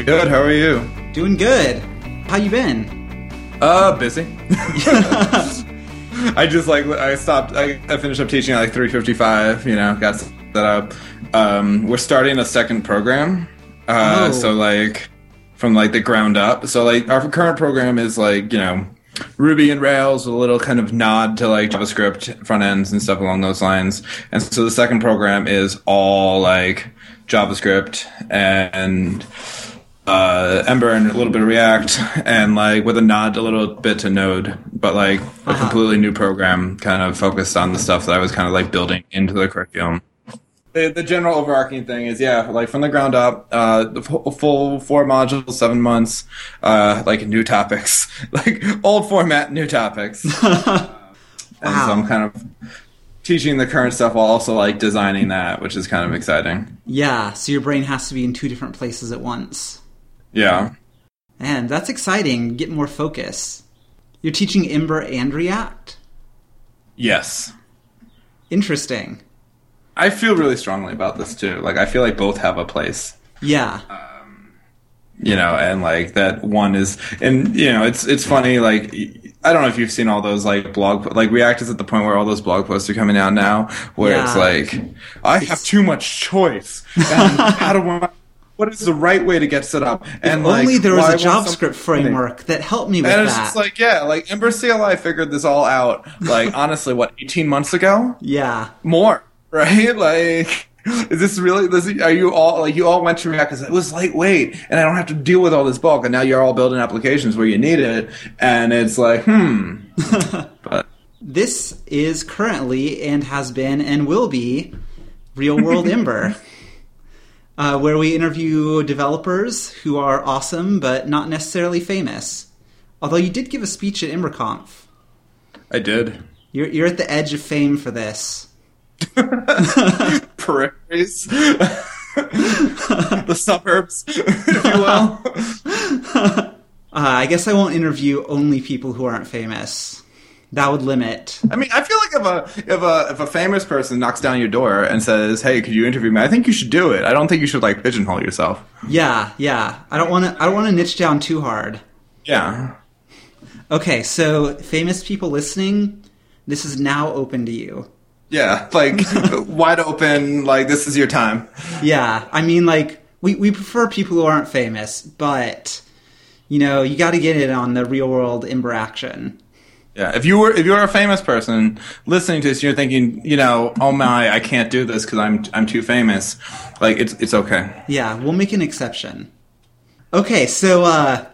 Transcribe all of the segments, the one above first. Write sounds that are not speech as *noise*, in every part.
Good. How are you? Doing good. How you been? Uh, busy. *laughs* I just like I stopped. I, I finished up teaching at like 3:55. You know, got set up. Um, we're starting a second program. Uh, Oh. so like from like the ground up. So like our current program is like you know Ruby and Rails, with a little kind of nod to like JavaScript front ends and stuff along those lines. And so the second program is all like JavaScript and uh, Ember and a little bit of React, and like with a nod a little bit to Node, but like a Uh-huh. completely new program, kind of focused on the stuff that I was kind of like building into the curriculum. The, the general overarching thing is yeah, like from the ground up, uh, the full, full four modules, seven months, uh, like new topics, *laughs* like old format, new topics. *laughs* And so I'm kind of teaching the current stuff while also like designing that, which is kind of exciting. Yeah, so your brain has to be in two different places at once. Yeah. And that's exciting. Get more focus. You're teaching Ember and React? Yes. Interesting. I feel really strongly about this too. Like I feel like both have a place. Yeah. Um, you know, and like that one is and you know, it's it's funny like I don't know if you've seen all those like blog like React is at the point where all those blog posts are coming out now where it's like I have too much choice. And how do I what is the right way to get set up? And like, Only there was a JavaScript framework that helped me with that. And it's that. just like, yeah, like Ember CLI figured this all out, like, *laughs* honestly, what, 18 months ago? yeah. more, *laughs* right? Like, is this really? This, are you all like you all went to React because it was lightweight, and I don't have to deal with all this bulk, and now you're all building applications where you need it, and it's like, hmm. *laughs* but This is currently and has been and will be Real World Ember, uh, where we interview developers who are awesome but not necessarily famous. Although you did give a speech at EmberConf. I did You're, you're at the edge of fame for this. *laughs* prairies, *laughs* the suburbs, if you will. *laughs* Uh, I guess I won't interview only people who aren't famous. That would limit. I mean, I feel like if a if a if a famous person knocks down your door and says, "Hey, could you interview me?" I think you should do it. I don't think you should like pigeonhole yourself. Yeah, yeah. I don't want to. I don't want to niche down too hard. Yeah. Okay, so famous people listening, this is now open to you. Yeah, like *laughs* wide open, like this is your time. Yeah, I mean, like we we prefer people who aren't famous, but you know, you got to get it on the real world Ember action. Yeah, if you were if you were a famous person listening to this, you're thinking, you know, oh my, I can't do this because I'm I'm too famous. Like it's it's okay. Yeah, we'll make an exception. Okay, so uh,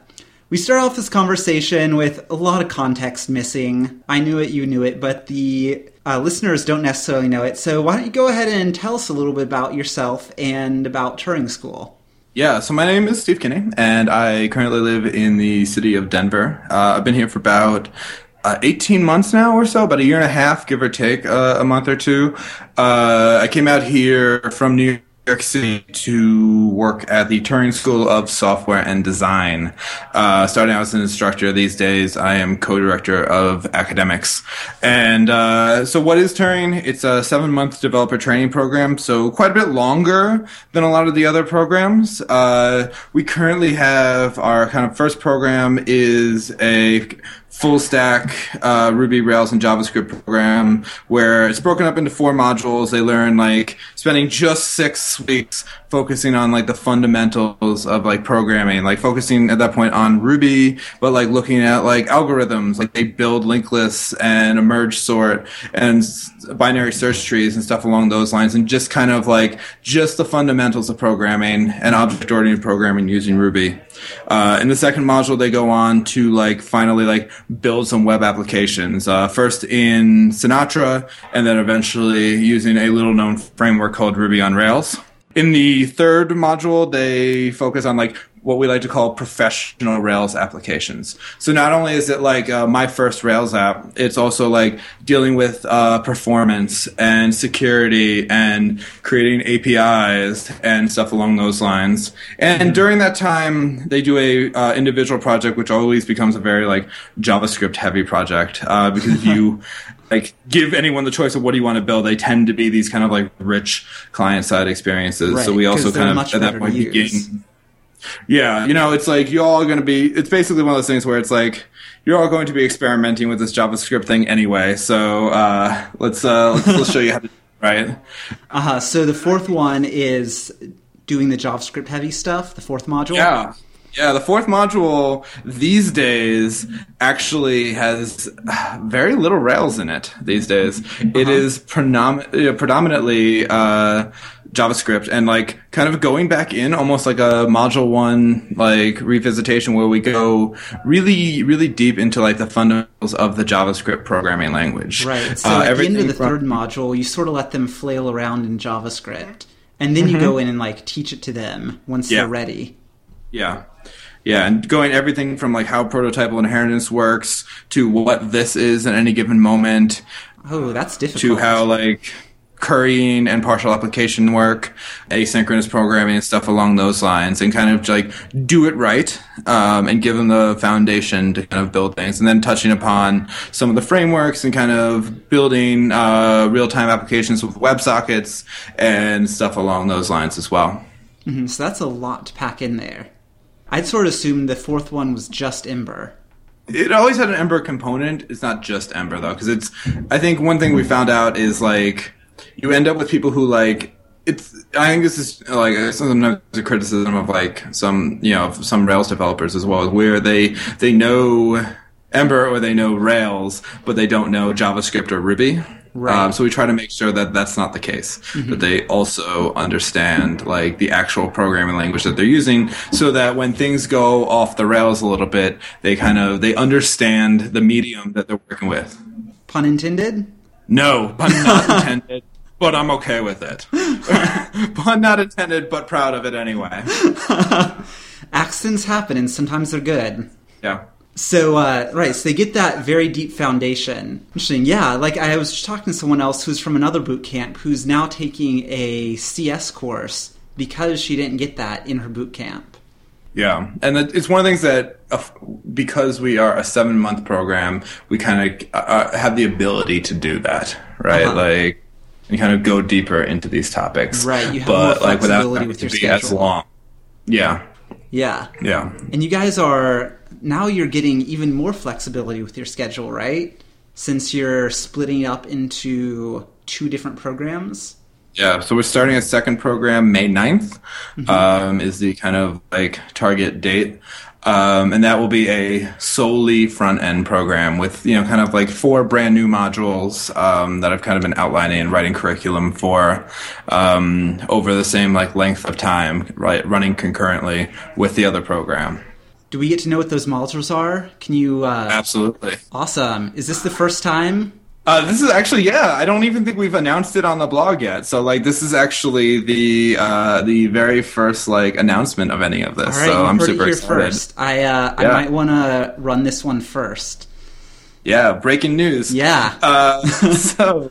we start off this conversation with a lot of context missing. I knew it, you knew it, but the uh, listeners don't necessarily know it. So why don't you go ahead and tell us a little bit about yourself and about Turing School? Yeah, so my name is Steve Kinney, and I currently live in the city of Denver. Uh, I've been here for about uh, 18 months now or so, about a year and a half, give or take uh, a month or two. Uh, I came out here from New York City to work at the Turing School of Software and Design. Uh, starting out as an instructor these days, I am co-director of academics. And uh, so, what is Turing? It's a seven-month developer training program, so quite a bit longer than a lot of the other programs. Uh, we currently have our kind of first program is a full stack uh, Ruby, Rails, and JavaScript program where it's broken up into four modules. They learn like spending just six weeks focusing on like the fundamentals of like programming, like focusing at that point on Ruby, but like looking at like algorithms, like they build linked lists and a merge sort and binary search trees and stuff along those lines, and just kind of like just the fundamentals of programming and object oriented programming using Ruby. Uh, in the second module, they go on to like finally like build some web applications. Uh, first in Sinatra, and then eventually using a little known framework called Ruby on Rails. In the third module, they focus on like what we like to call professional Rails applications. So not only is it like uh, my first Rails app, it's also like dealing with uh, performance and security and creating APIs and stuff along those lines. And during that time, they do a uh, individual project, which always becomes a very like JavaScript heavy project uh, because if you *laughs* like give anyone the choice of what do you want to build, they tend to be these kind of like rich client side experiences. so we also kind of at that point begin Yeah, you know, it's like you're all going to be. It's basically one of those things where it's like you're all going to be experimenting with this JavaScript thing anyway. So uh, let's, uh, let's let's show you how to. Right. Uh huh. So the fourth one is doing the JavaScript heavy stuff. The fourth module. Yeah. Yeah, the fourth module these days actually has very little Rails in it these days. Uh-huh. It is prenom- predominantly uh, JavaScript and like kind of going back in almost like a module one like revisitation where we go really really deep into like the fundamentals of the JavaScript programming language. Right. So uh, at the end of the from- third module, you sort of let them flail around in JavaScript, and then mm-hmm. you go in and like teach it to them once yeah. they're ready. Yeah. Yeah, and going everything from like how prototypal inheritance works to what this is at any given moment. Oh, that's difficult. To how like currying and partial application work, asynchronous programming and stuff along those lines, and kind of like do it right um, and give them the foundation to kind of build things, and then touching upon some of the frameworks and kind of building uh, real time applications with WebSockets and stuff along those lines as well. Mm-hmm. So that's a lot to pack in there. I'd sort of assumed the fourth one was just Ember. It always had an Ember component. It's not just Ember though, because it's. I think one thing we found out is like you end up with people who like it's I think this is like sometimes a criticism of like some you know some Rails developers as well, where they they know Ember or they know Rails, but they don't know JavaScript or Ruby. Right. Um, so we try to make sure that that's not the case. Mm-hmm. That they also understand like the actual programming language that they're using, so that when things go off the rails a little bit, they kind of they understand the medium that they're working with. Pun intended. No, pun not *laughs* intended but I'm okay with it. *laughs* Pun not intended, but proud of it anyway. *laughs* Accidents happen, and sometimes they're good. Yeah. So uh, right, so they get that very deep foundation. Interesting, yeah. Like I was just talking to someone else who's from another boot camp who's now taking a CS course because she didn't get that in her boot camp. Yeah, and it's one of the things that uh, because we are a seven month program, we kind of uh, uh, have the ability to do that, right? Uh-huh. Like and kind of go deeper into these topics. Right. You have but like without with your to be as long. Yeah. Yeah. Yeah. And you guys are now you're getting even more flexibility with your schedule, right? Since you're splitting up into two different programs. Yeah, so we're starting a second program May 9th, mm-hmm. um, is the kind of like target date. Um, and that will be a solely front end program with you know kind of like four brand new modules um, that I've kind of been outlining and writing curriculum for um, over the same like length of time, right, running concurrently with the other program. Do we get to know what those modules are? Can you? Uh, Absolutely. Awesome. Is this the first time uh, this is actually yeah. I don't even think we've announced it on the blog yet. So like this is actually the uh, the very first like announcement of any of this. Right, so I'm super excited. First. I uh, yeah. I might want to run this one first. Yeah, breaking news. Yeah. Uh, *laughs* so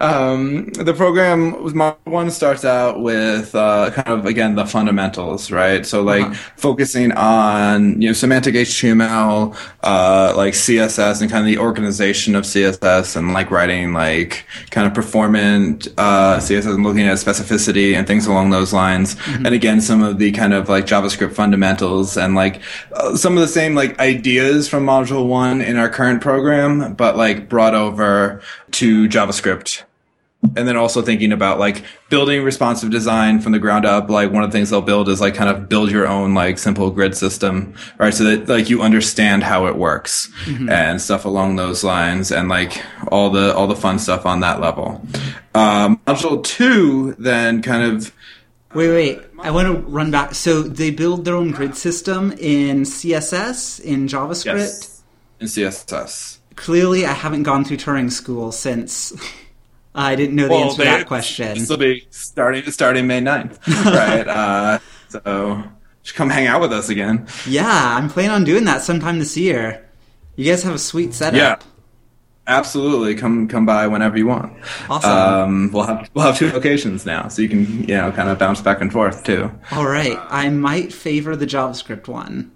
um, the program Module one starts out with uh, kind of again the fundamentals, right? So like uh-huh. focusing on you know semantic HTML, uh, like CSS, and kind of the organization of CSS, and like writing like kind of performant uh, CSS, and looking at specificity and things along those lines. Mm-hmm. And again, some of the kind of like JavaScript fundamentals and like uh, some of the same like ideas from Module one in our current program, but like brought over to JavaScript. And then also thinking about like building responsive design from the ground up. Like one of the things they'll build is like kind of build your own like simple grid system, right? So that like you understand how it works mm-hmm. and stuff along those lines and like all the, all the fun stuff on that level. Um, module two then kind of, Wait, wait. I want to run back. So they build their own grid system in CSS, in JavaScript? Yes. In CSS clearly I haven't gone through Turing school since *laughs* I didn't know the well, answer to that question. This will be starting starting May 9th, *laughs* right? uh, so should come hang out with us again. Yeah, I'm planning on doing that sometime this year. You guys have a sweet setup. Yeah. Absolutely, come come by whenever you want. Awesome. Um, we'll have we'll have two locations now, so you can you know kind of bounce back and forth too. All right, I might favor the JavaScript one.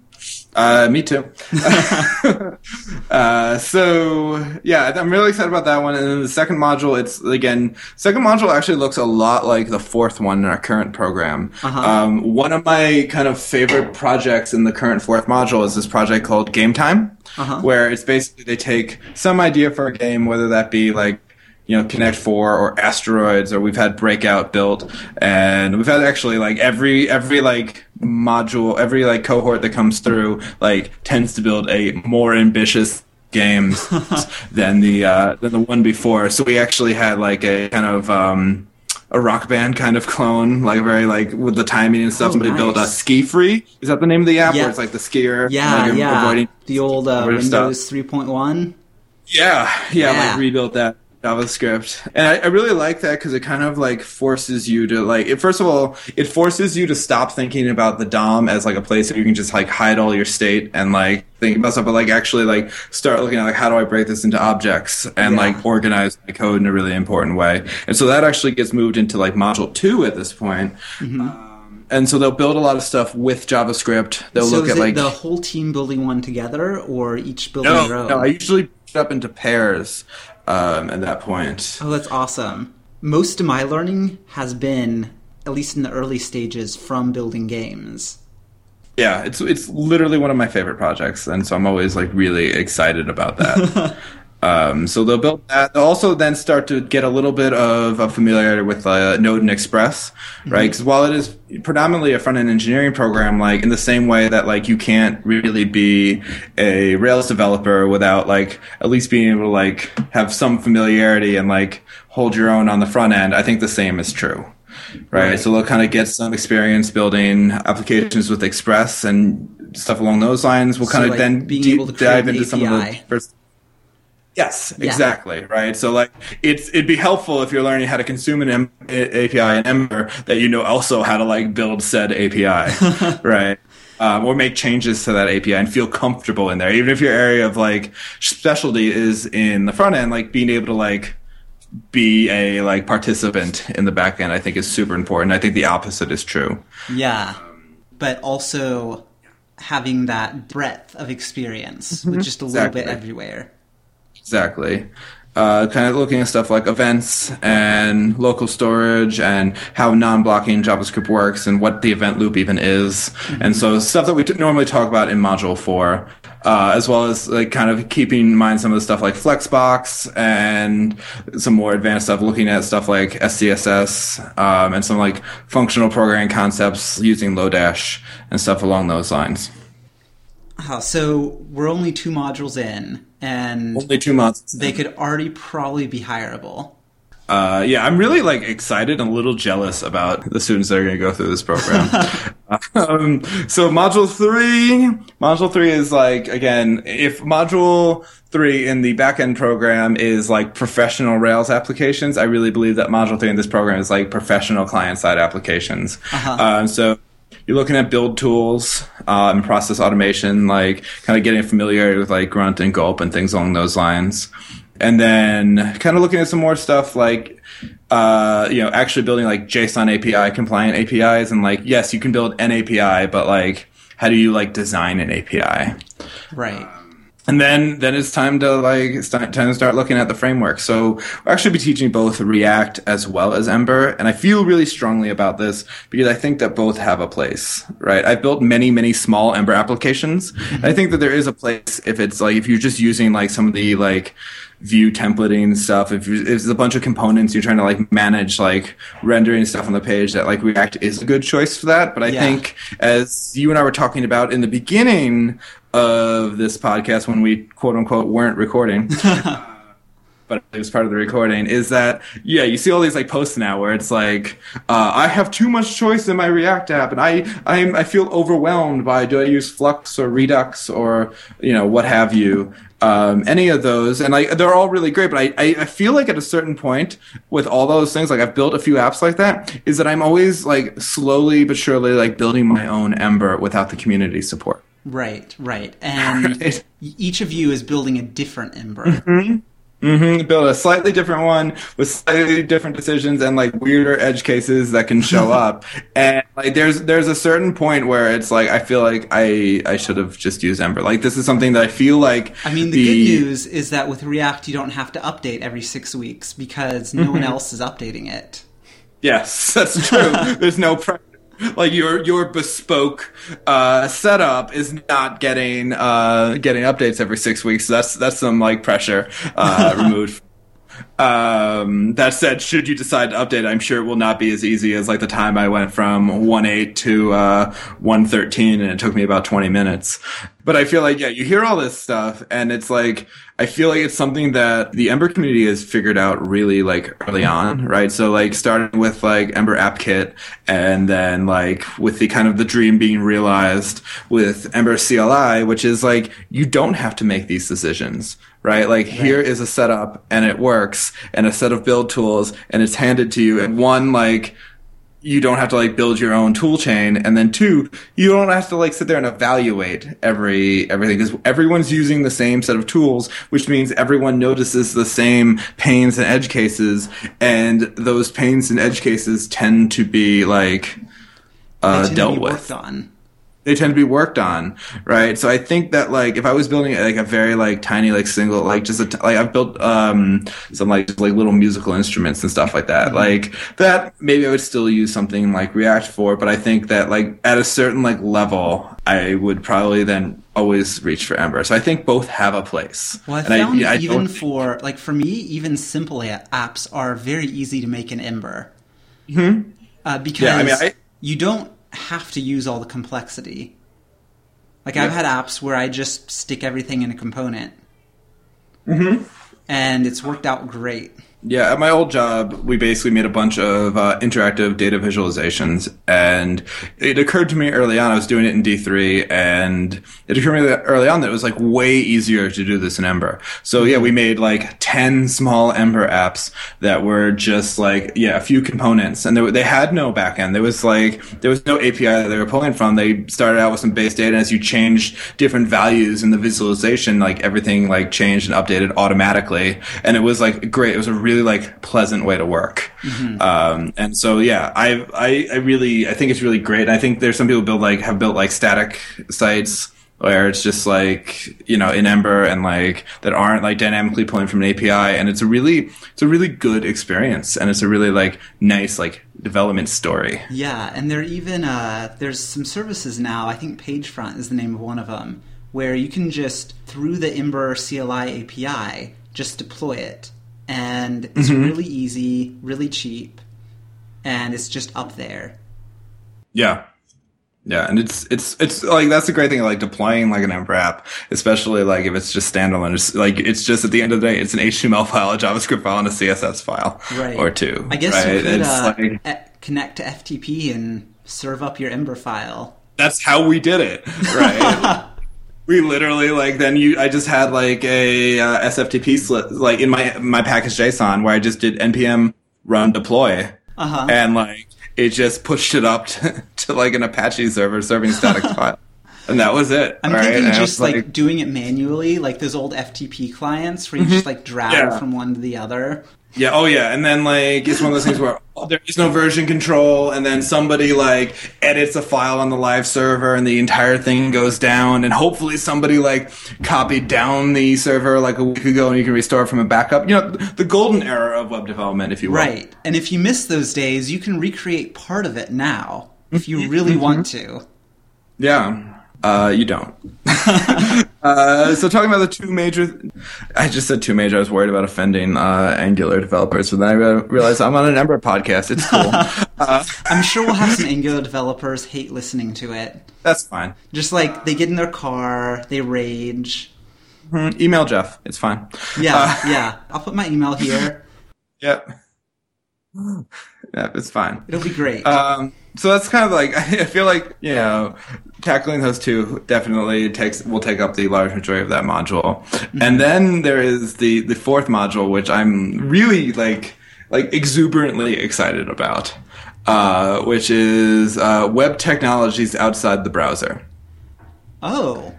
Uh, me too. *laughs* uh, so yeah, I'm really excited about that one. And then the second module, it's again, second module actually looks a lot like the fourth one in our current program. Uh-huh. Um, one of my kind of favorite projects in the current fourth module is this project called Game Time, Uh-huh. where it's basically they take some idea for a game, whether that be like you know, Connect Four or Asteroids, or we've had Breakout built, and we've had actually like every every like module, every like cohort that comes through, like tends to build a more ambitious games *laughs* than the uh, than the one before. So we actually had like a kind of um, a rock band kind of clone, like very like with the timing and stuff. Oh, Somebody built a. Ski Free. Is that the name of the app? Yeah. Where it's like the skier. Yeah, like, yeah. avoiding- the old uh. Windows 3.1. Yeah, yeah, Yeah. like rebuilt that JavaScript, and I, I really like that because it kind of like forces you to like. It, first of all, it forces you to stop thinking about the DOM as like a place where you can just like hide all your state and like think about stuff, but like actually like start looking at like how do I break this into objects and Yeah. like organize my code in a really important way. And so that actually gets moved into like module two at this point. Mm-hmm. Um, and so they'll build a lot of stuff with JavaScript. They'll So look is at it like the whole team building one together, or each building no, their own? no. I usually put it up into pairs um, at that point. Oh, that's awesome. Most of my learning has been, at least in the early stages, from building games. Yeah, it's it's literally one of my favorite projects, and so I'm always like really excited about that. *laughs* um, so they'll build that. They'll also then start to get a little bit of a familiarity with uh, Node and Express, right? Because while it is predominantly a front end engineering program, like in the same way that like you can't really be a Rails developer without like at least being able to like have some familiarity and like hold your own on the front end, I think the same is true. Right. Right. So they'll kind of get some experience building applications with Express and stuff along those lines. We'll So, kind of like, then being deep able to dive into some of the first. Yes, Yeah. exactly. Right. So like it's it'd be helpful if you're learning how to consume an M- API in Ember that you know also how to like build said API, *laughs* right? Um, or make changes to that API and feel comfortable in there. Even if your area of like specialty is in the front end, like being able to like be a like participant in the back end, I think is super important. I think the opposite is true. Yeah, but also having that breadth of experience with just a little bit everywhere. Exactly. Uh, kind of looking at stuff like events and local storage and how non-blocking JavaScript works and what the event loop even is. And so stuff that we t- normally talk about in module four, uh, as well as like kind of keeping in mind some of the stuff like Flexbox and some more advanced stuff, looking at stuff like SCSS, um, and some like functional programming concepts using Lodash and stuff along those lines. Uh, so we're only two modules in, and Only two months. they could already probably be hireable. Uh, yeah, I'm really like excited and a little jealous about the students that are going to go through this program. *laughs* um, so module three, module three is like again, if module three in the backend program is like professional Rails applications, I really believe that module three in this program is like professional client side applications. Um, so you're looking at build tools uh, and process automation, like kind of getting familiar with like grunt and gulp and things along those lines. And then kind of looking at some more stuff like, uh, you know, actually building like JSON API compliant APIs. And like, yes, you can build an API, but like, how do you like design an API? Right. And then, then it's time to like it's time to start looking at the framework. So we'll actually be teaching both React as well as Ember, and I feel really strongly about this because I think that both have a place. Right? I've built many, many small Ember applications. And I think that there is a place if it's like if you're just using like some of the like view templating stuff. If, if there's a bunch of components you're trying to like manage like rendering stuff on the page, that like React is a good choice for that. But I Yeah. think as you and I were talking about in the beginning of this podcast when we quote unquote weren't recording. *laughs* But it was part of the recording. Is that yeah? You see all these like posts now where it's like, uh, I have too much choice in my React app, and I I'm, I feel overwhelmed by do I use Flux or Redux or you know what have you. Um, any of those, and like they're all really great, but I, I feel like at a certain point with all those things, like I've built a few apps like that, is that I'm always like slowly but surely like building my own Ember without the community support. Right, right. And *laughs* Right. each of you is building a different Ember. Mm-hmm. Mm-hmm. Build a slightly different one with slightly different decisions and like weirder edge cases that can show *laughs* up. And like there's there's a certain point where it's like I feel like I I should have just used Ember. Like this is something that I feel like I mean, the, good news is that with React, you don't have to update every six weeks because no one mm-hmm. else is updating it. Yes, *laughs* that's true. *laughs* there's no pressure. Like your your bespoke uh, setup is not getting uh, getting updates every six weeks. So that's that's some like pressure uh, *laughs* removed. Um, that said, should you decide to update, I'm sure it will not be as easy as like the time I went from 1.8 to uh, 1.13 and it took me about 20 minutes. But I feel like, yeah, you hear all this stuff and it's like, I feel like it's something that the Ember community has figured out really like early on, right? So like starting with like Ember App Kit and then like with the kind of the dream being realized with Ember CLI, which is like, you don't have to make these decisions right? Like right. here is a setup and it works and a set of build tools and it's handed to you and one like you don't have to like build your own tool chain and then two you don't have to like sit there and evaluate every everything because everyone's using the same set of tools which means everyone notices the same pains and edge cases and those pains and edge cases tend to be like uh, dealt with. on they tend to be worked on, right? So I think that like if I was building like a very like tiny like single like just a t- like I've built um some like just, like little musical instruments and stuff like that. Mm-hmm. Like that maybe I would still use something like React for, but I think that like at a certain like level I would probably then always reach for Ember. So I think both have a place. Well, I and found I, I even for like for me even simple apps are very easy to make in Ember. Hmm. Uh, because yeah, I mean, I, you don't have to use all the complexity. Like I've had apps where I just stick everything in a component. Mm-hmm. And it's worked out great. Yeah, at my old job, we basically made a bunch of uh, interactive data visualizations, and it occurred to me early on. I was doing it in D3, and it occurred to me early on that it was like way easier to do this in Ember. So yeah, we made like ten small Ember apps that were just like yeah, a few components, and they, they had no backend. There was like there was no API that they were pulling from. They started out with some base data, and as you changed different values in the visualization, like everything like changed and updated automatically, and it was like great. It was a really like pleasant way to work. Mm-hmm. Um, and so yeah, I, I I really I think it's really great. I think there's some people build like have built like static sites where it's just like you know in Ember and like that aren't like dynamically pulling from an API, and it's a really it's a really good experience, and it's a really like nice like development story. Yeah, and there even uh, there's some services now. I think PageFront is the name of one of them, where you can just through the Ember CLI API just deploy it and it's mm-hmm. really easy, really cheap, and it's just up there. Yeah. Yeah, and it's it's it's like that's the great thing like deploying like an Ember app, especially like if it's just standalone. It's like it's just at the end of the day, it's an HTML *laughs* file, a JavaScript file, and a CSS file, right. or two. I guess right? you could uh, like, connect to FTP and serve up your Ember file. That's how we did it, right? *laughs* we literally like then you I just had like a uh, SFTP slip like in my my package JSON where I just did npm run deploy uh-huh. and like it just pushed it up *laughs* to, to like an Apache server serving static *laughs* file. And that was it. I'm thinking just like, like, doing it manually, like those old FTP clients where you mm-hmm. just like drag yeah. from one to the other. Yeah, oh yeah, and then like it's one of those things where oh, *laughs* there is no version control, and then somebody like edits a file on the live server, and the entire thing goes down, and hopefully somebody like copied down the server like a week ago, and you can restore it from a backup. You know, the golden era of web development, if you will. Right, and if you miss those days, you can recreate part of it now if you really mm-hmm. want to. Yeah, uh, you don't. *laughs* uh, so talking about the two major, I just said two major. I was worried about offending uh, Angular developers, but then I realized I'm on an Ember podcast. It's cool. *laughs* Uh, I'm sure we'll have some Angular developers hate listening to it. That's fine. Just like they get in their car, they rage. Mm-hmm. Email Jeff. It's fine. Yeah, uh, *laughs* yeah. I'll put my email here. Yep. Yeah, it's fine. It'll be great. Um, so that's kind of like *laughs* I feel like you know tackling those two definitely takes will take up the large majority of that module, mm-hmm. and then there is the the fourth module which I'm really like like exuberantly excited about, uh, which is uh, web technologies outside the browser. Oh,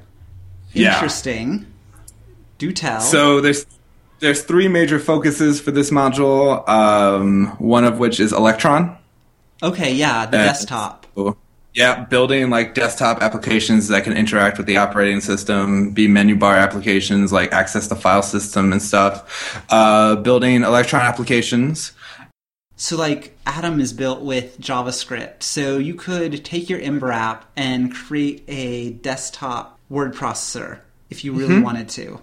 interesting. Yeah. Do tell. So there's there's three major focuses for this module. Um, one of which is Electron. Okay, yeah, the desktop. Yeah, building like desktop applications that can interact with the operating system, be menu bar applications like access the file system and stuff. Uh, building Electron applications. So, like, Atom is built with JavaScript. So, you could take your Ember app and create a desktop word processor if you really wanted to.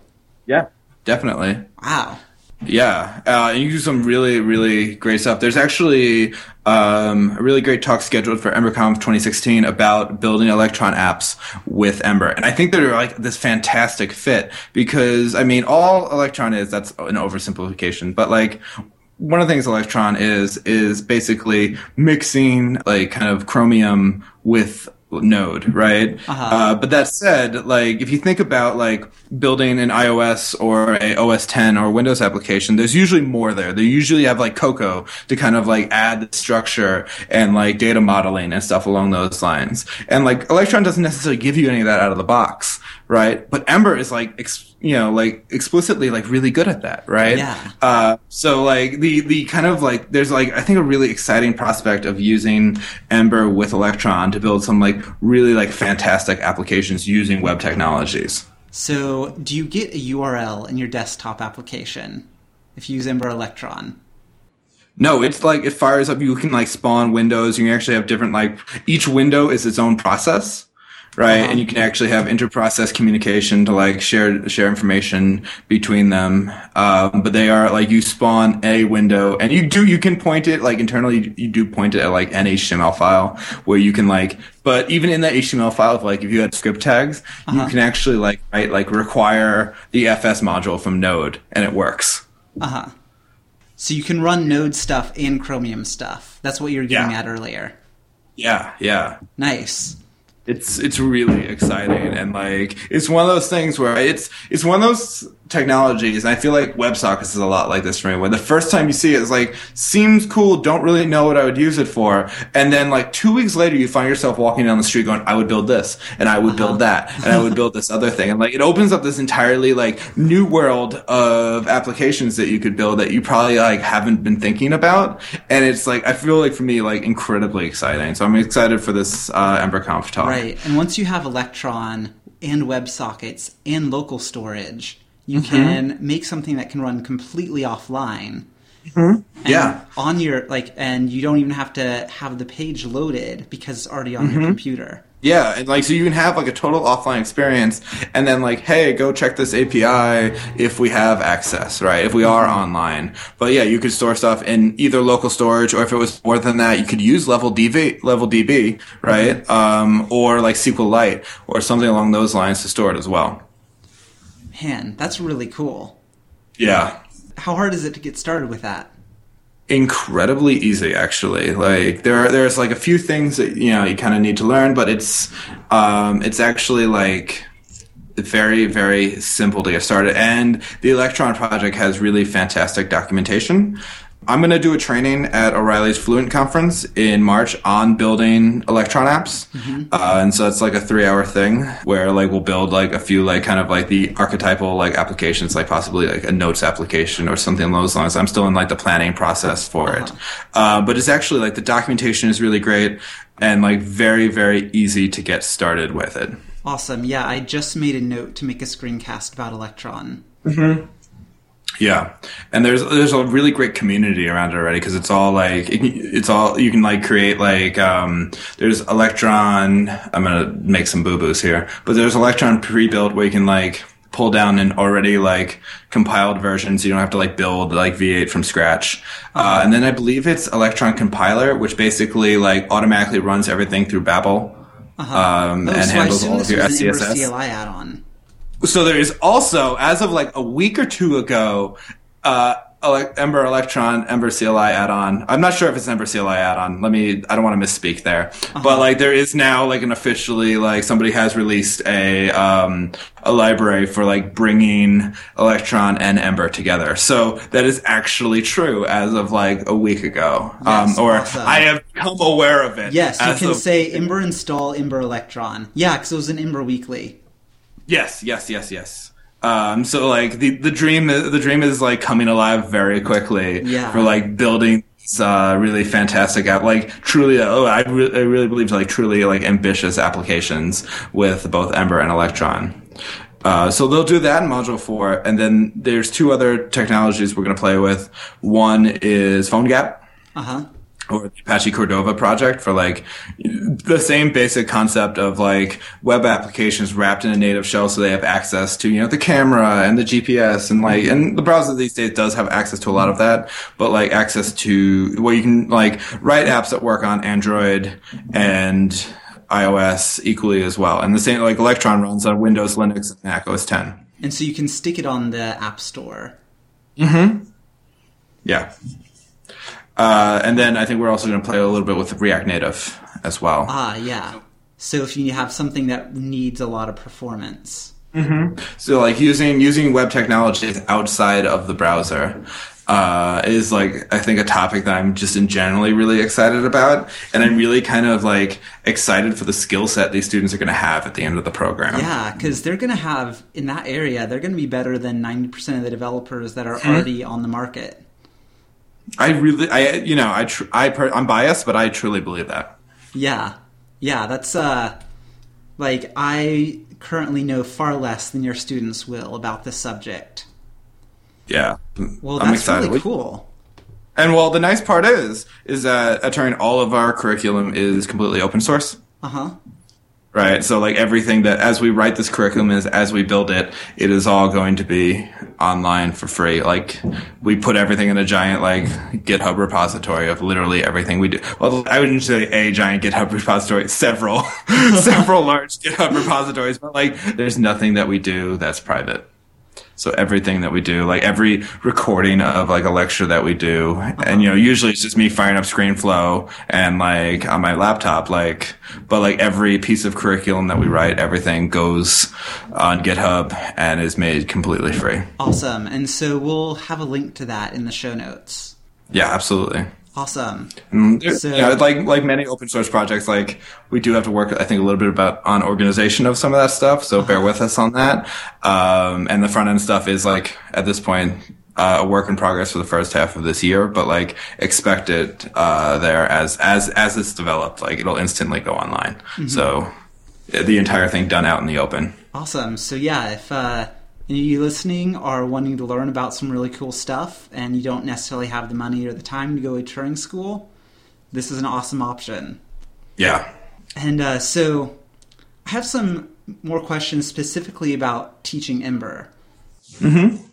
Yeah, definitely. Wow. Yeah, uh, and you do some really, really great stuff. There's actually um, a really great talk scheduled for EmberConf 2016 about building Electron apps with Ember, and I think they're like this fantastic fit because I mean, all Electron is that's an oversimplification, but like one of the things Electron is is basically mixing like kind of Chromium with Node, right? Uh-huh. Uh, but that said, like if you think about like building an iOS or a OS 10 or Windows application, there's usually more there. They usually have like Cocoa to kind of like add the structure and like data modeling and stuff along those lines. And like Electron doesn't necessarily give you any of that out of the box, right? But Ember is like, ex- you know, like explicitly like really good at that, right? Yeah. Uh, so like the the kind of like there's like I think a really exciting prospect of using Ember with Electron to build some like really like fantastic applications using web technologies. So, do you get a URL in your desktop application if you use Ember Electron? No, it's like it fires up. You can like spawn windows. You can actually have different like each window is its own process, right? Uh-huh. And you can actually have inter-process communication to like share share information between them. Um, but they are like you spawn a window, and you do you can point it like internally. You, do point it at like an HTML file where you can like. But even in that HTML file, if, like if you had script tags, Uh-huh. you can actually like write like require the FS module from Node, and it works. Uh huh. So, you can run Node stuff and Chromium stuff. That's what you were getting Yeah. at earlier. Yeah, yeah. Nice. It's it's really exciting and like it's one of those things where it's it's one of those technologies and I feel like WebSockets is a lot like this for me where the first time you see it it's like seems cool don't really know what I would use it for and then like two weeks later you find yourself walking down the street going I would build this and I would build that and I would build this other thing and like it opens up this entirely like new world of applications that you could build that you probably like haven't been thinking about and it's like I feel like for me like incredibly exciting so I'm excited for this uh, EmberConf talk Right. And once you have Electron and WebSockets and local storage, you Mm-hmm. can make something that can run completely offline. And Yeah. On your like and you don't even have to have the page loaded because it's already on Mm-hmm. your computer. Yeah, and like so you can have like a total offline experience, and then like, hey, go check this API if we have access, right? If we are online. But yeah, you could store stuff in either local storage, or if it was more than that, you could use level DB, level DB, right? Um, or like SQLite or something along those lines to store it as well. Man, that's really cool. Yeah, How hard is it to get started with that? incredibly easy actually. Like there are there's like a few things that you know you kind of need to learn but it's um it's actually like very very simple to get started. And the electron project has really fantastic documentation i'm going to do a training at o'reilly's fluent conference in march on building electron apps. Uh, and so it's like a three hour thing where like we'll build like a few like kind of like the archetypal like applications like possibly like a notes application or something along those lines. I'm still in like the planning process for it. Uh, but it's actually like the documentation is really great and like very very easy to get started with it. Awesome. Yeah, I just made a note to make a screencast about Electron. Yeah, and there's there's a really great community around it already because it's all like it, it's all you can like create like um there's Electron. I'm gonna make some boo boos here, but there's Electron pre-built where you can like pull down an already like compiled version, so you don't have to like build like V8 from scratch. Uh, and then I believe it's Electron compiler, which basically like automatically runs everything through Babel. Um, Oh, and handles all of your SCSS. CLI add-on. So there is also, as of like a week or two ago, uh, Ele- Ember Electron, Ember CLI add-on. I'm not sure if it's Ember CLI add-on. Let me, I don't want to misspeak there. But like there is now like an officially, like somebody has released a, um, a library for like bringing Electron and Ember together. So that is actually true as of like a week ago. Yes, um, or awesome. I have become aware of it. Yes, you can of- say Ember install Ember Electron. Yeah, because it was an Ember Weekly. Yes, yes, yes, yes. Um, so like the the dream the dream is like coming alive very quickly Yeah. for like building these, uh, really fantastic app like truly oh I, re- I really believe like truly like ambitious applications with both Ember and Electron. Uh, so they'll do that in module four, and then there's two other technologies we're going to play with. One is PhoneGap, Uh huh. Or the Apache Cordova project for like the same basic concept of like web applications wrapped in a native shell so they have access to, you know, the camera and the GPS and like, and the browser these days does have access to a lot of that, but like access to where you can like write apps that work on Android and iOS equally as well. And the same, like Electron runs on Windows, Linux, and Mac OS 10. And so you can stick it on the App Store. Mm yeah. Uh, and then I think we're also going to play a little bit with React Native as well. Ah, yeah. So if you have something that needs a lot of performance. So like using using web technologies outside of the browser uh, is like I think a topic that I'm just in generally really excited about, and I'm really kind of like excited for the skill set these students are going to have at the end of the program. Yeah, because they're going to have, in that area, they're going to be better than 90% of the developers that are already on the market. I really, I you know, I tr- I per- I'm biased, but I truly believe that. Yeah. Yeah, that's, uh, like, I currently know far less than your students will about this subject. Yeah, Well, I'm that's excited. really cool. And well, the nice part is, is that at Turing, all of our curriculum is completely open source. Uh huh. Right. So like everything that as we write this curriculum is as we build it, it is all going to be online for free. Like we put everything in a giant like GitHub repository of literally everything we do. Well, I wouldn't say a giant GitHub *laughs* repository, several, *laughs* several large GitHub repositories, but like there's nothing that we do that's private. So everything that we do, like every recording of like a lecture that we do, and you know, usually it's just me firing up ScreenFlow and like on my laptop, like, but like every piece of curriculum that we write, everything goes on GitHub and is made completely free. Awesome. And so we'll have a link to that in the show notes. Yeah, absolutely. Awesome. Mm, So- know, like like many open source projects, like we do have to work, I think, a little bit about on organization of some of that stuff. So bear with us on that. Um, and the front end stuff is like at this point uh, a work in progress for the first half of this year, but like expect it uh, there as as as it's developed, like it'll instantly go online. So uh, the entire thing done out in the open. Awesome. So yeah, if uh, you listening are wanting to learn about some really cool stuff and you don't necessarily have the money or the time to go to Turing School, this is an awesome option. Yeah. And uh, so I have some more questions specifically about teaching Ember. Mm-hmm.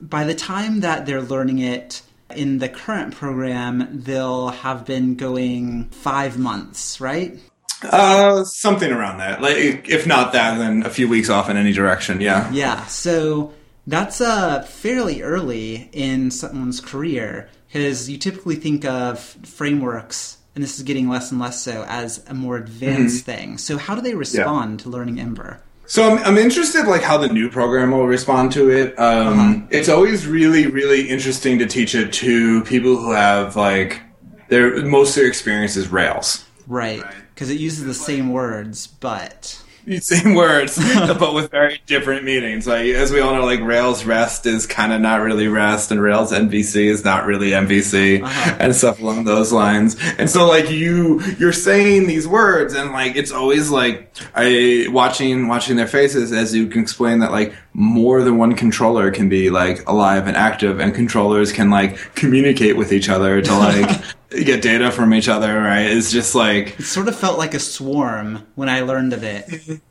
By the time that they're learning it in the current program, they'll have been going five months, right? Uh, something around that. Like if not that, then a few weeks off in any direction. Yeah. Yeah, so that's uh, fairly early in someone's career because you typically think of frameworks, and this is getting less and less so, as a more advanced thing. So, how do they respond to learning Ember? So I'm, I'm interested, like how the new program will respond to it. Um, It's always really, really interesting to teach it to people who have like their most of their experience is Rails. Right, because it uses the same words, but. *laughs* Same words, *laughs* but with very different meanings. Like as we all know, like Rails REST is kind of not really REST, and Rails MVC is not really MVC, Uh-huh. and stuff along those lines. And so, like you, you're saying these words, and like it's always like I watching watching their faces as you can explain that like more than one controller can be like alive and active, and controllers can like communicate with each other to like. *laughs* Get data from each other, right? It's just like It sort of felt like a swarm when I learned of it.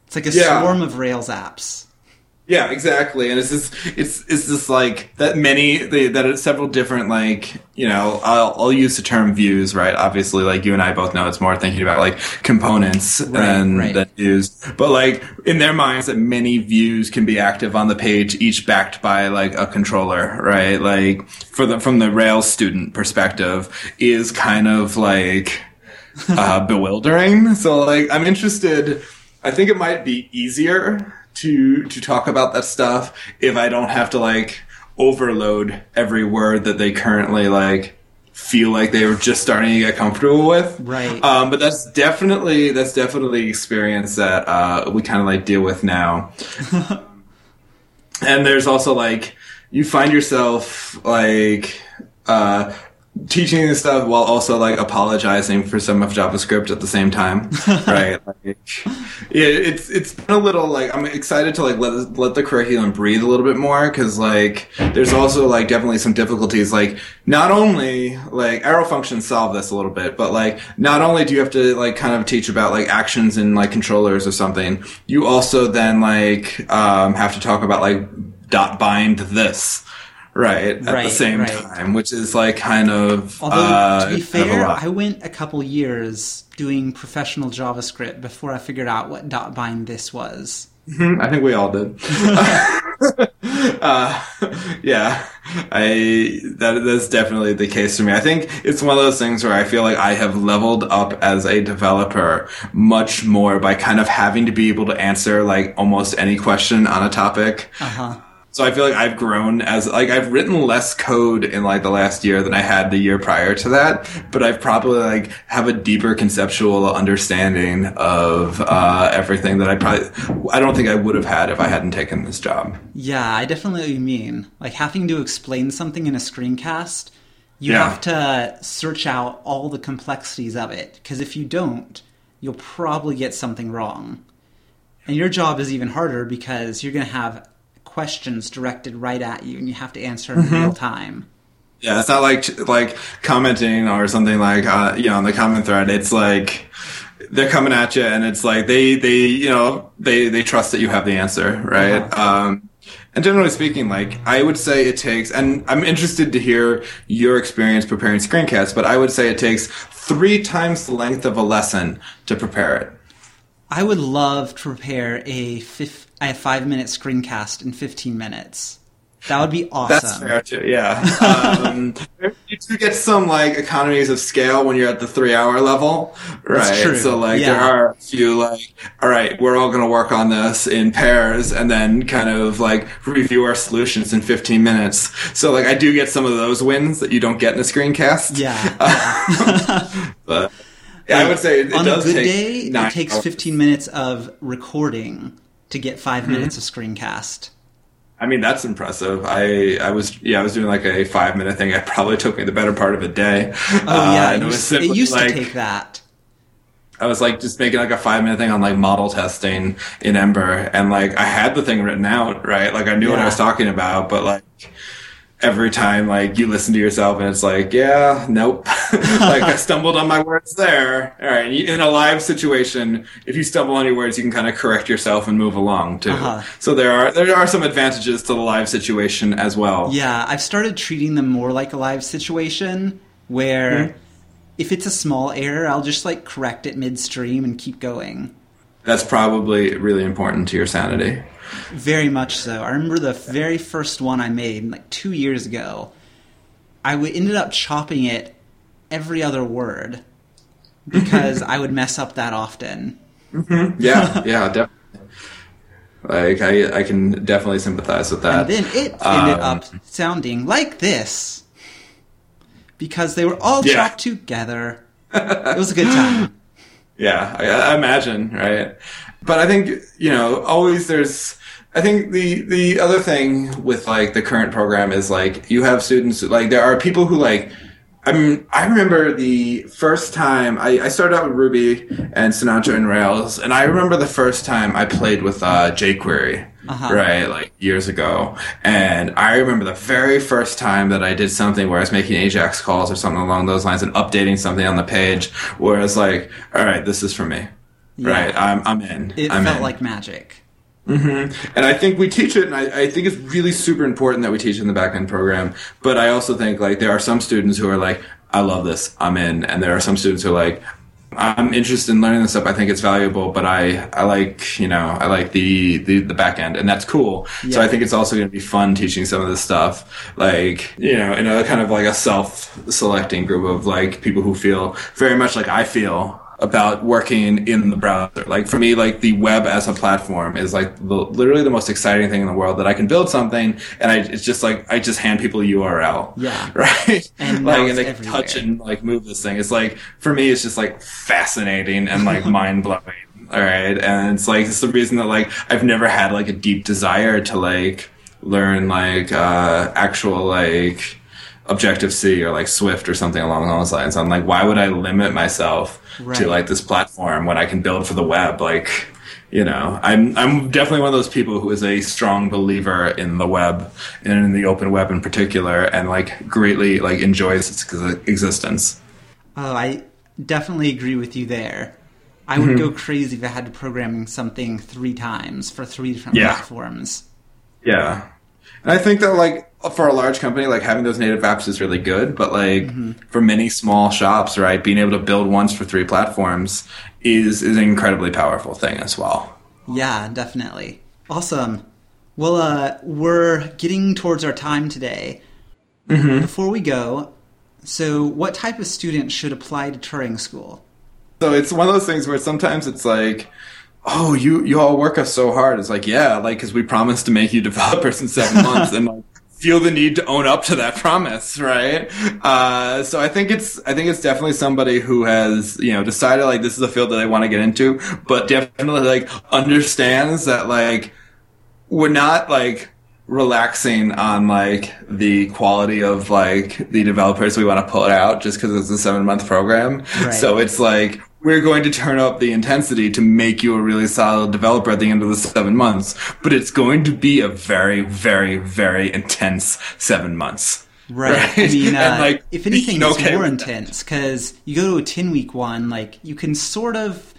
It's like a Yeah. swarm of Rails apps. Yeah, exactly. And it's just it's it's just like that many the, that several different like you know I'll I'll use the term views right. Obviously, like you and I both know, it's more thinking about like components than right. than views. But like in their minds, that many views can be active on the page, each backed by like a controller, right? Like for the from the Rails student perspective, is kind of like uh, *laughs* bewildering. So like I'm interested. I think it might be easier to to talk about that stuff if I don't have to like overload every word that they currently like feel like they were just starting to get comfortable with. Right. Um, but that's definitely that's definitely experience that uh, we kind of like deal with now. *laughs* and there's also like you find yourself like uh teaching this stuff while also like apologizing for some of JavaScript at the same time, *laughs* right? like, yeah, it's it's been a little like I'm excited to like let let the curriculum breathe a little bit more because like there's also like definitely some difficulties. Like not only like arrow functions solve this a little bit, but like not only do you have to like kind of teach about like actions and like controllers or something, you also then like um, have to talk about like dot bind this right at Right, the same right. time, which is like kind of Although uh, to be fair. I went a couple years doing professional JavaScript before I figured out what dot bind this was. I think we all did. *laughs* uh, yeah, I that that's definitely the case for me. I think it's one of those things where I feel like I have leveled up as a developer much more by kind of having to be able to answer like almost any question on a topic. Uh huh. So I feel like I've grown as like I've written less code in like the last year than I had the year prior to that, but I've probably like have a deeper conceptual understanding of uh, everything that I probably I don't think I would have had if I hadn't taken this job. Yeah, I definitely know what you mean. Like having to explain something in a screencast, you Yeah. have to search out all the complexities of it. Because if you don't, you'll probably get something wrong. And your job is even harder because you're going to have questions directed right at you and you have to answer in real time. Yeah, it's not like like commenting or something like uh, you know on the comment thread. It's like they're coming at you, and it's like they they you know they they trust that you have the answer, right? Um, and generally speaking, like I would say it takes, and I'm interested to hear your experience preparing screencasts, but I would say it takes three times the length of a lesson to prepare it. I would love to prepare a, fif- have five minute screencast in 15 minutes. That would be awesome. That's fair too. Yeah, um, *laughs* you do get some like economies of scale when you're at the three hour level, right? That's true. So like Yeah. there are a few like, all right, we're all going to work on this in pairs, and then kind of like review our solutions in 15 minutes. So like I do get some of those wins that you don't get in a screencast. Yeah. *laughs* but yeah, I would say it, it on does a good take day, it takes hours. 15 minutes of recording to get 5 Mm-hmm. minutes of screencast. I mean, that's impressive. I, I was, yeah, I was doing like a five minute thing. It probably took me the better part of a day. Oh yeah, Uh, it used, it used like, to take that. I was like just making like a five minute thing on like model testing in Ember, and like I had the thing written out, right? Like I knew what I was talking about, but like every time like you listen to yourself and it's like, yeah, nope, *laughs* like I *laughs* stumbled on my words there. All right, in a live situation, if you stumble on your words, you can kind of correct yourself and move along too. Uh-huh. So there are there are some advantages to the live situation as well. Yeah, I've started treating them more like a live situation where Mm-hmm. if it's a small error, I'll just like correct it midstream and keep going. That's probably really important to your sanity. Very much so. I remember the very first one I made like two years ago. I w- ended up chopping it every other word because *laughs* I would mess up that often. Yeah, yeah, definitely. Like I, I can definitely sympathize with that. And then it ended Um, up sounding like this because they were all Yeah. chopped together. It was a good time. *laughs* Yeah, I, I imagine, right? But I think you know, always there's. I think the the other thing with like the current program is like you have students like there are people who like. I mean, I remember the first time I, I started out with Ruby and Sinatra and Rails, and I remember the first time I played with uh, jQuery, Uh-huh. right, like years ago. And I remember the very first time that I did something where I was making Ajax calls or something along those lines and updating something on the page, where I was like, "All right, this is for me." Right, I'm I'm in. It I'm felt in. like magic. Mm-hmm. And I think we teach it, and I, I think it's really super important that we teach it in the back end program. But I also think like there are some students who are like, I love this, I'm in, and there are some students who are like, I'm interested in learning this stuff. I think it's valuable, but I, I like, you know, I like the, the, the back end and that's cool. So I think it's also going to be fun teaching some of this stuff, like, you know, in a kind of like a self-selecting group of like people who feel very much like I feel about working in the browser. Like for me, like the web as a platform is like the, literally the most exciting thing in the world that I can build something and I, it's just like, I just hand people a URL. Yeah. *laughs* Right. And like, and they can everywhere. touch and like move this thing. It's like, for me, it's just like fascinating and like *laughs* mind blowing. All right. And it's like, it's the reason that like I've never had like a deep desire to like learn like uh, actual like Objective C or like Swift or something along those lines. I'm like, why would I limit myself Right. to like this platform when I can build for the web? Like, you know, I'm I'm definitely one of those people who is a strong believer in the web and in the open web in particular, and like greatly like enjoys its existence. Oh, I definitely agree with you there. I would mm-hmm. go crazy if I had to program something three times for three different Yeah. platforms. Yeah. And I think that like for a large company, like having those native apps is really good, but like for many small shops, right, being able to build once for three platforms is is an incredibly powerful thing as well. Yeah, definitely. Awesome. Well, uh, we're getting towards our time today. Before we go, so what type of student should apply to Turing School? So it's one of those things where sometimes it's like, oh, you you all work us so hard. It's like, yeah, like because we promised to make you *laughs* developers in seven months, and like feel the need to own up to that *laughs* promise, right? Uh, so I think it's I think it's definitely somebody who has you know decided like this is a field that they want to get into, but definitely like understands that like we're not like relaxing on like the quality of like the developers we want to put out just because it's a seven month program. Right. So it's like we're going to turn up the intensity to make you a really solid developer at the end of the seven months, but it's going to be a very, very, very intense seven months. Right. I mean, *laughs* uh, like, if anything, it's okay more intense because you go to a 10 week one, like, you can sort of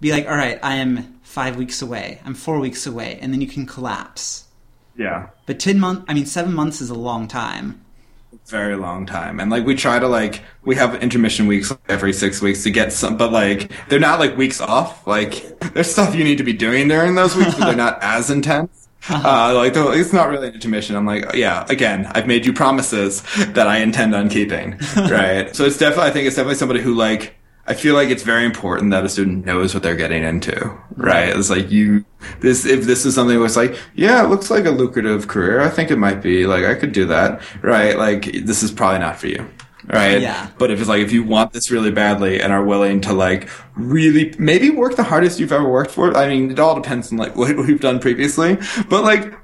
be like, all right, I am five weeks away, I'm four weeks away, and then you can collapse. Yeah. But 10 months, I mean, seven months is a long time. Very long time. And like we try to like we have intermission weeks every six weeks to get some but like they're not like weeks off. Like there's stuff you need to be doing during those weeks but they're not *laughs* as intense. Uh, like it's not really an intermission. I'm like yeah again i've made you promises that i intend on keeping *laughs* right? So it's definitely i think it's definitely somebody who like I feel like it's very important that a student knows what they're getting into, right? It's like you, this, if this is something where it's like, yeah, it looks like a lucrative career. I think it might be like, I could do that, right? Like, this is probably not for you. Right. Yeah. But if it's like, if you want this really badly and are willing to like really maybe work the hardest you've ever worked for, I mean, it all depends on like *laughs* what we've done previously, but like,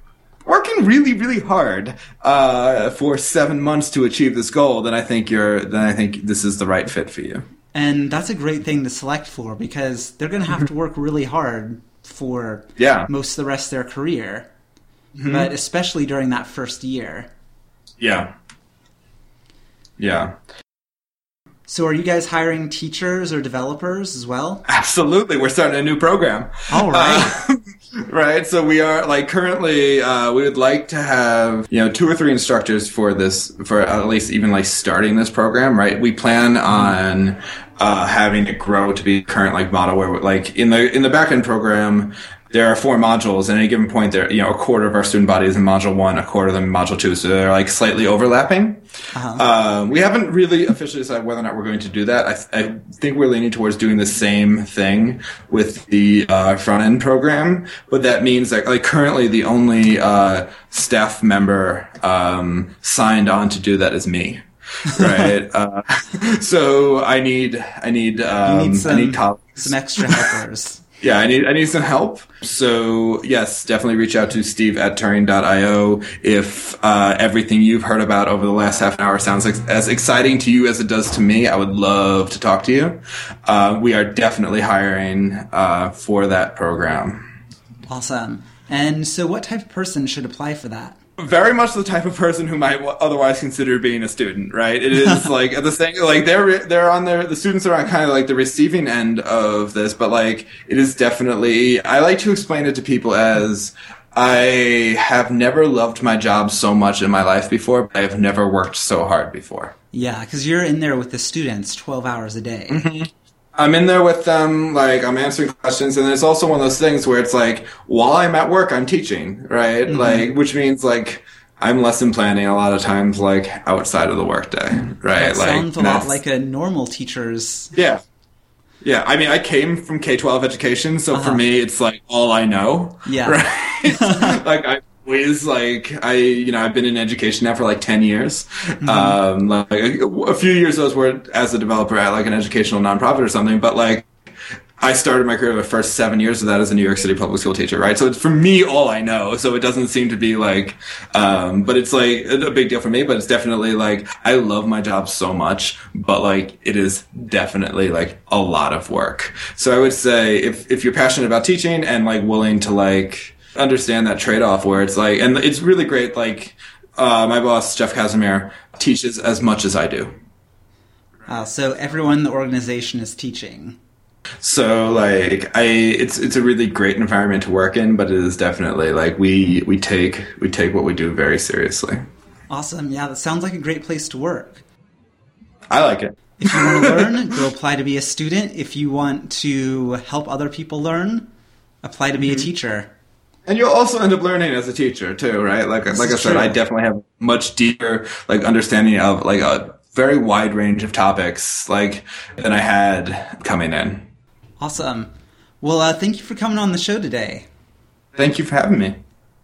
working really, really hard uh, for seven months to achieve this goal, then I think you're. Then I think this is the right fit for you. And that's a great thing to select for because they're going to have to work really hard for Yeah. most of the rest of their career, but especially during that first year. Yeah. Yeah. So, are you guys hiring teachers or developers as well? Absolutely. We're starting a new program. All right. Uh, *laughs* right. So we are like currently, uh, we would like to have, you know, two or three instructors for this, for at least even like starting this program, right? We plan on, uh, having it grow to be current like model where like in the, in the backend program, there are four modules. and At any given point, there, you know, a quarter of our student body is in module one, a quarter of them in module two. So they're like slightly overlapping. Uh, we haven't really officially decided whether or not we're going to do that. I, I think we're leaning towards doing the same thing with the uh, front end program, but that means that like currently the only uh, staff member um, signed on to do that is me. right. *laughs* uh, *laughs* so I need I need um, need I some, need colleagues. some extra helpers. Yeah, I need I need some help. So yes, definitely reach out to Steve at Turing.io if uh, everything you've heard about over the last half an hour sounds like, as exciting to you as it does to me. I would love to talk to you. Uh, we are definitely hiring uh, for that program. awesome. And so, what type of person should apply for that? Very much the type of person who might otherwise consider being a student, right? It is *laughs* like at the same, like they're they're on their the students are on kind of like the receiving end of this, but like it is definitely. I like to explain it to people as. I have never loved my job so much in my life before, but I have never worked so hard before. Yeah, because you're in there with the students 12 hours a day. Mm-hmm. I'm in there with them, like I'm answering questions, and it's also one of those things where it's like while I'm at work, I'm teaching, right? Mm-hmm. Like, which means like I'm lesson planning a lot of times, like outside of the workday, right? That like sounds a lot like a normal teacher's. yeah, yeah. I mean, I came from K-12 education, so for uh-huh. me, it's like all I know, Yeah. *laughs* right? *laughs* like I always like I, you know, I've been in education now for like ten years. Um, like a, a few years those were as a developer at like an educational nonprofit or something, but like I started my career the first seven years of that as a New York City public school teacher, right? So it's for me all I know. So it doesn't seem to be like, um, but it's like a big deal for me. But it's definitely like I love my job so much, but like it is definitely like a lot of work. So I would say if if you're passionate about teaching and like willing to like understand that trade off where it's like, and it's really great. Like uh, my boss Jeff Casimir teaches as much as I do. Uh, so everyone in the organization is teaching. So like I it's it's a really great environment to work in, but it is definitely like we we take we take what we do very seriously. Awesome. Yeah, that sounds like a great place to work. I like it. If you want to *laughs* learn, go apply to be a student. If you want to help other people learn, apply to be a teacher. And you'll also end up learning as a teacher too, right? Like like I said, true. I definitely have much deeper like understanding of like a very wide range of topics like than I had coming in. Awesome. Well, uh, thank you for coming on the show today. Thank you for having me.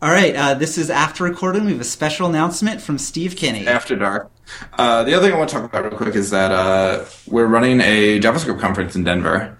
All right, uh, this is after recording. We have a special announcement from Steve Kinney. After dark. Uh, the other thing I want to talk about real quick is that uh, we're running a JavaScript conference in Denver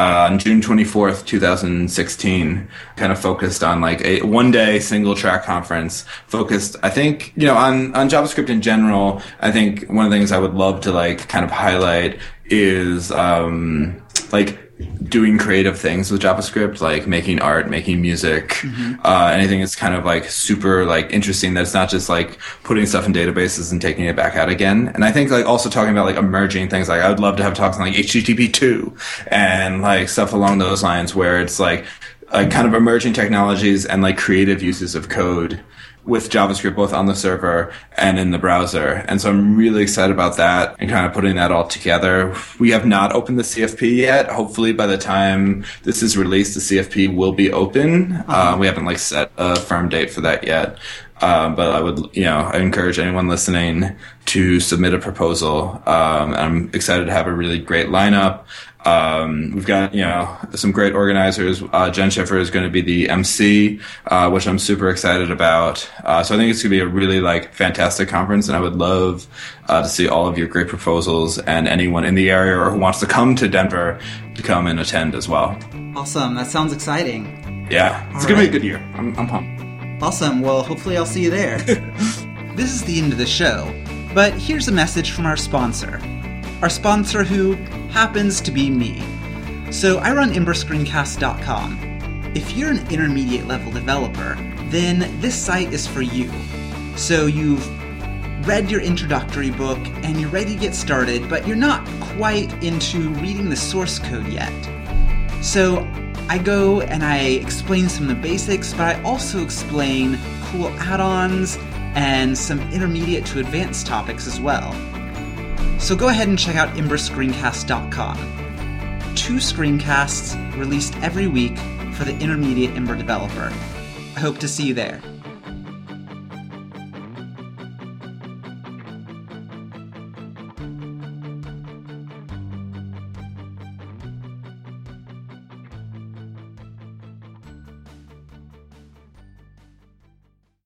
uh, on June 24th, 2016, kind of focused on like a one day single track conference focused, I think, you know, on, on JavaScript in general. I think one of the things I would love to like kind of highlight is, um, like doing creative things with JavaScript, like making art, making music, mm-hmm. uh, anything that's kind of like super like interesting. That's not just like putting stuff in databases and taking it back out again. And I think like also talking about like emerging things. Like I would love to have talks on like HTTP two and like stuff along those lines where it's like like kind of emerging technologies and like creative uses of code with JavaScript both on the server and in the browser. And so I'm really excited about that and kind of putting that all together. We have not opened the CFP yet. Hopefully by the time this is released, the CFP will be open. Uh, we haven't like set a firm date for that yet. Um, but I would, you know, I encourage anyone listening to submit a proposal. Um, I'm excited to have a really great lineup. Um, we've got, you know, some great organizers. Uh, Jenn Schiffer is going to be the MC, uh, which I'm super excited about. Uh, so I think it's going to be a really like fantastic conference and I would love, uh, to see all of your great proposals and anyone in the area or who wants to come to Denver to come and attend as well. Awesome. That sounds exciting. Yeah. It's going to be a good year. I'm, I'm pumped. Awesome. Well, hopefully I'll see you there. *laughs* this is the end of the show, but here's a message from our sponsor. Our sponsor who happens to be me. So I run EmberScreencast.com. If you're an intermediate level developer, then this site is for you. So you've read your introductory book and you're ready to get started, but you're not quite into reading the source code yet. So I go and I explain some of the basics, but I also explain cool add ons and some intermediate to advanced topics as well. So go ahead and check out emberscreencast.com. Two screencasts released every week for the intermediate Ember developer. I hope to see you there.